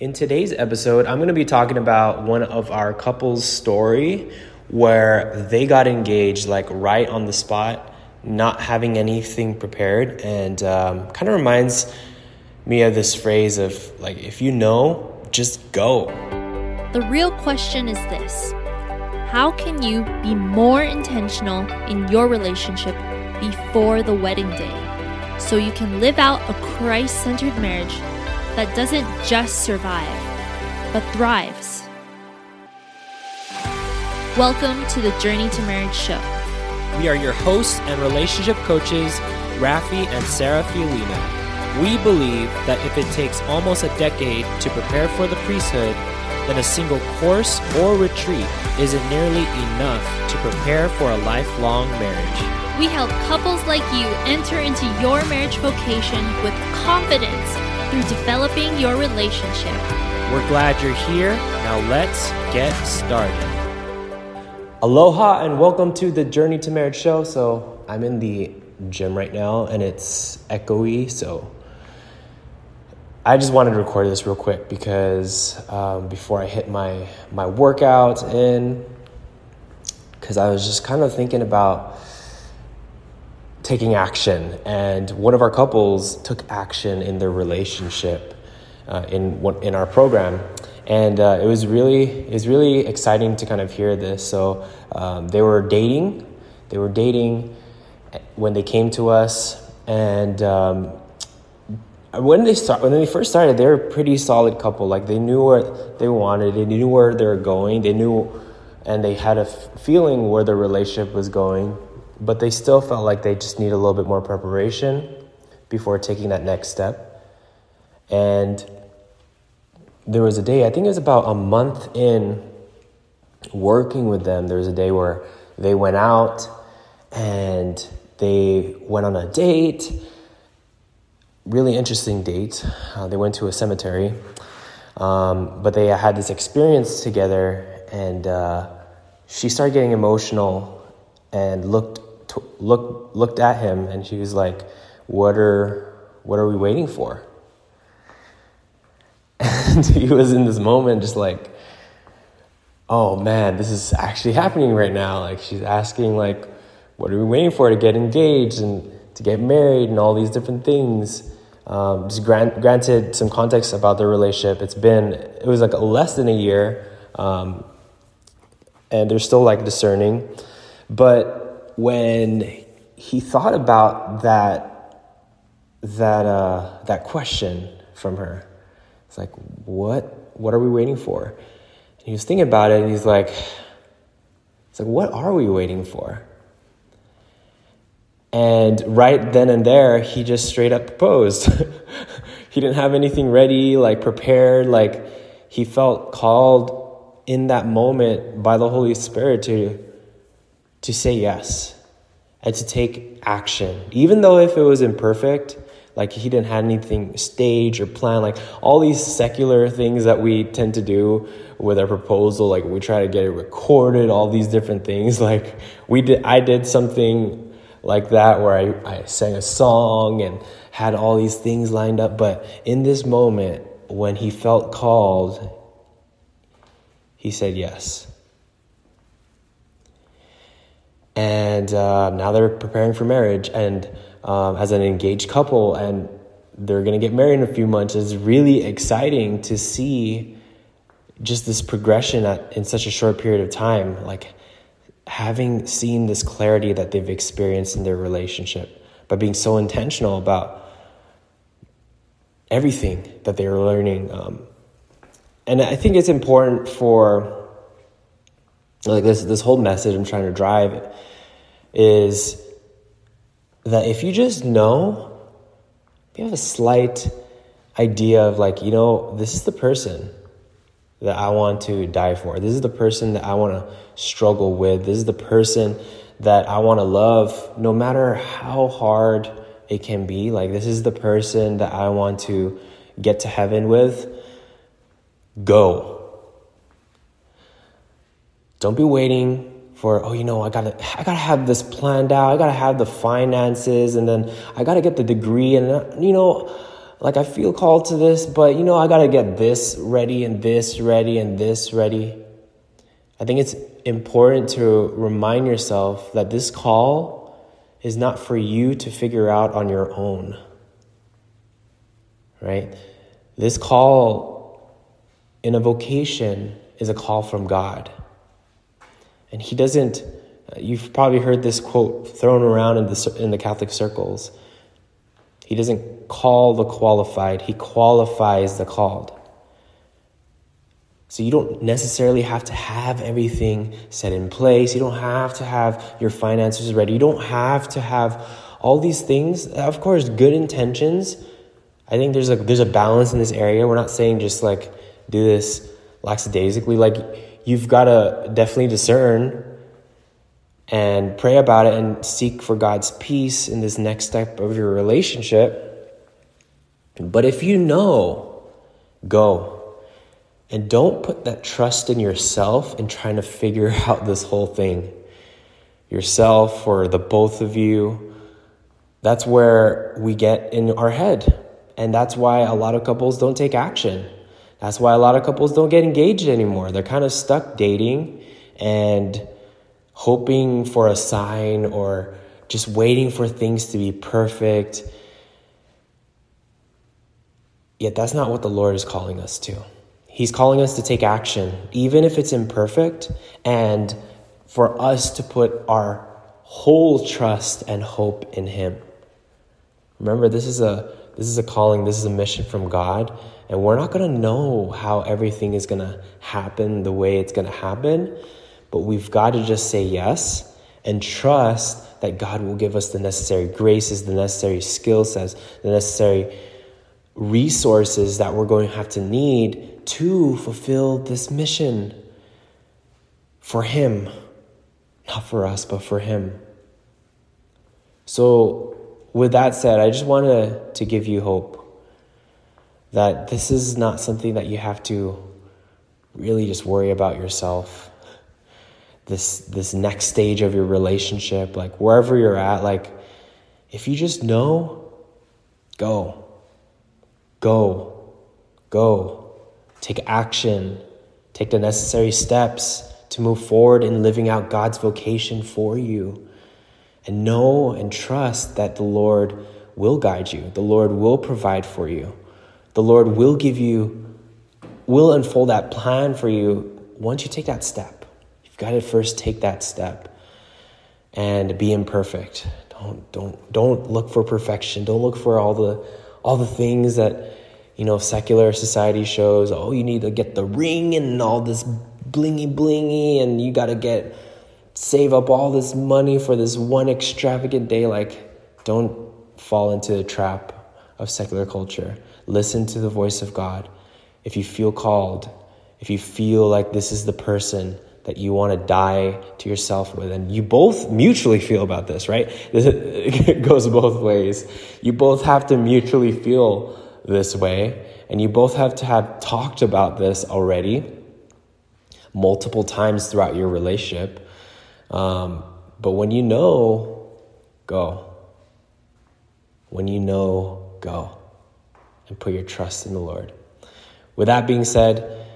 In today's episode, I'm going to be talking about one of our couple's story where they got engaged like right on the spot, not having anything prepared, and um, kind of reminds me of this phrase of like, if you know, just go. The real question is this How can you be more intentional in your relationship before the wedding day so you can live out a Christ centered marriage that doesn't just survive, but thrives? Welcome to the Journey to Marriage show. We are your hosts and relationship coaches, Rafi and Sarah Fiolina. We believe that if it takes almost a decade to prepare for the priesthood, then a single course or retreat isn't nearly enough to prepare for a lifelong marriage. We help couples like you enter into your marriage vocation with confidence through developing your relationship. We're glad you're here. Now let's get started. Aloha and welcome to the Journey to Marriage show. So, I'm in the gym right now and it's echoey, so I just wanted to record this real quick because um, before I hit my my workout in, because I was just kind of thinking about taking action, and one of our couples took action in their relationship uh, in in our program, and uh, it was really it was really exciting to kind of hear this. So um, they were dating, they were dating when they came to us, and um, when they start when they first started they were a pretty solid couple. Like they knew what they wanted. They knew where they were going. They knew and they had a f- feeling where their relationship was going but they still felt like they just need a little bit more preparation before taking that next step and there was a day i think it was about a month in working with them there was a day where they went out and they went on a date really interesting date. Uh, they went to a cemetery, um, but they had this experience together, and uh, she started getting emotional and looked to, looked looked at him, and she was like, "What are what are we waiting for?" And he was in this moment, just like, "Oh man, this is actually happening right now." Like she's asking, like, "What are we waiting for to get engaged and?" to get married and all these different things. Um, just grant, granted some context about their relationship. It's been it was like less than a year, um, and they're still like discerning. But when he thought about that that uh, that question from her, it's like what what are we waiting for? And he was thinking about it, and he's like, it's like what are we waiting for? And right then and there, he just straight up proposed. he didn't have anything ready, like prepared. Like he felt called in that moment by the Holy Spirit to, to say yes and to take action. Even though if it was imperfect, like he didn't have anything staged or planned, like all these secular things that we tend to do with our proposal, like we try to get it recorded, all these different things. Like we did, I did something like that where I, I sang a song and had all these things lined up. But in this moment, when he felt called, he said yes. And uh, now they're preparing for marriage, and um, as an engaged couple, and they're going to get married in a few months. It's really exciting to see just this progression at, in such a short period of time. Like having seen this clarity that they've experienced in their relationship by being so intentional about everything that they're learning. Um, and I think it's important for like this this whole message I'm trying to drive is that if you just know, if you have a slight idea of like, you know, this is the person that I want to die for. This is the person that I want to struggle with. This is the person that I want to love no matter how hard it can be. Like, this is the person that I want to get to heaven with. Go. Don't be waiting for, oh, you know, I gotta, I gotta have this planned out. I gotta have the finances and then I gotta get the degree and, you know, like I feel called to this, but you know, I got to get this ready and this ready and this ready. I think it's important to remind yourself that this call is not for you to figure out on your own. Right? This call in a vocation is a call from God. And He doesn't, uh, you've probably heard this quote thrown around in the, in the Catholic circles. He doesn't call the qualified, He qualifies the called. So you don't necessarily have to have everything set in place. You don't have to have your finances ready. You don't have to have all these things. Of course, good intentions. I think there's a there's a balance in this area. We're not saying just like do this lackadaisically. Like you've got to definitely discern and pray about it and seek for God's peace in this next step of your relationship. But if you know, go. And don't put that trust in yourself in trying to figure out this whole thing. Yourself or the both of you. That's where we get in our head. And that's why a lot of couples don't take action. That's why a lot of couples don't get engaged anymore. They're kind of stuck dating and hoping for a sign or just waiting for things to be perfect. Yet that's not what the Lord is calling us to. He's calling us to take action, even if it's imperfect, and for us to put our whole trust and hope in Him. Remember, this is a this is a calling, this is a mission from God, and we're not going to know how everything is going to happen the way it's going to happen, but we've got to just say yes and trust that God will give us the necessary graces, the necessary skill sets, the necessary resources that we're going to have to need to fulfill this mission for Him. Not for us, but for Him. So, with that said, I just wanted to give you hope that this is not something that you have to really just worry about yourself. This, this next stage of your relationship, like wherever you're at, like if you just know, go, go, go. Take action. Take the necessary steps to move forward in living out God's vocation for you. And know and trust that the Lord will guide you, the Lord will provide for you, the Lord will give you, will unfold that plan for you once you take that step. You've got to first take that step and be imperfect. Don't, don't, don't look for perfection. Don't look for all the, all the things that you know, secular society shows, oh, you need to get the ring and all this blingy blingy, and you got to get save up all this money for this one extravagant day. Like, don't fall into the trap of secular culture. Listen to the voice of God. If you feel called, if you feel like this is the person that you want to die to yourself with, and you both mutually feel about this, right? It goes both ways. You both have to mutually feel this way, and you both have to have talked about this already multiple times throughout your relationship. Um, but when you know, go. When you know, go. And put your trust in the Lord. With that being said,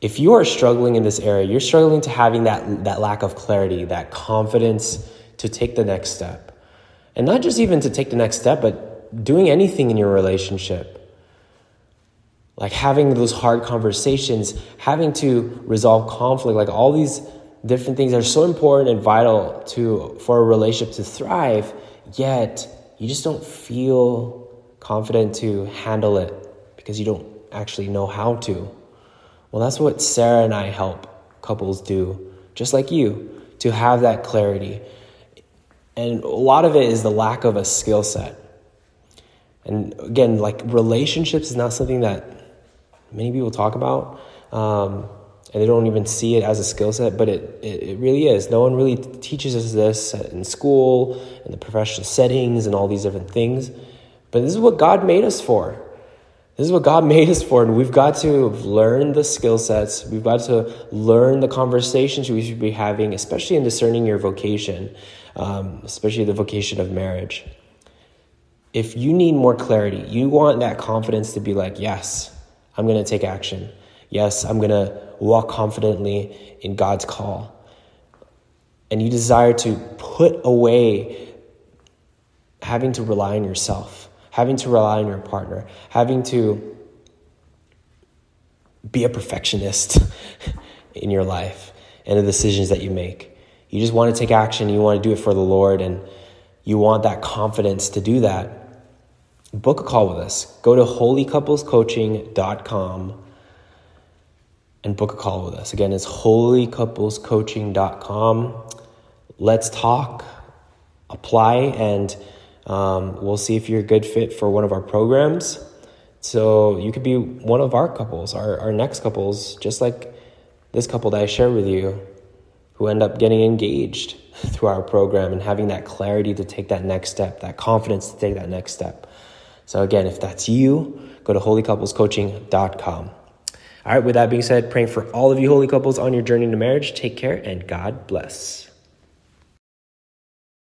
if you are struggling in this area, you're struggling to having that, that lack of clarity, that confidence to take the next step. And not just even to take the next step, but doing anything in your relationship like having those hard conversations, having to resolve conflict, like all these different things are so important and vital to for a relationship to thrive, yet you just don't feel confident to handle it because you don't actually know how to. Well, that's what Sarah and I help couples do, just like you, to have that clarity. And a lot of it is the lack of a skill set. And again, like relationships is not something that many people talk about. Um, and they don't even see it as a skill set, but it, it, it, really is. No one really teaches us this in school, in the professional settings, and all these different things. But this is what God made us for. This is what God made us for, and we've got to learn the skill sets. We've got to learn the conversations we should be having, especially in discerning your vocation, um, especially the vocation of marriage. if you need more clarity, you want that confidence to be like, yes, I'm going to take action. Yes, I'm going to walk confidently in God's call. And you desire to put away having to rely on yourself, having to rely on your partner, having to be a perfectionist in your life and the decisions that you make. You just want to take action, you want to do it for the Lord, and you want that confidence to do that. Book a call with us. Go to holycouplescoaching.com and book a call with us. Again, it's holycouplescoaching.com. Let's talk, apply, and um, we'll see if you're a good fit for one of our programs. So you could be one of our couples, our, our next couples, just like this couple that I share with you, who end up getting engaged through our program and having that clarity to take that next step, that confidence to take that next step. So again, if that's you, go to holycouplescoaching.com. All right, with that being said, praying for all of you holy couples on your journey to marriage. Take care and God bless.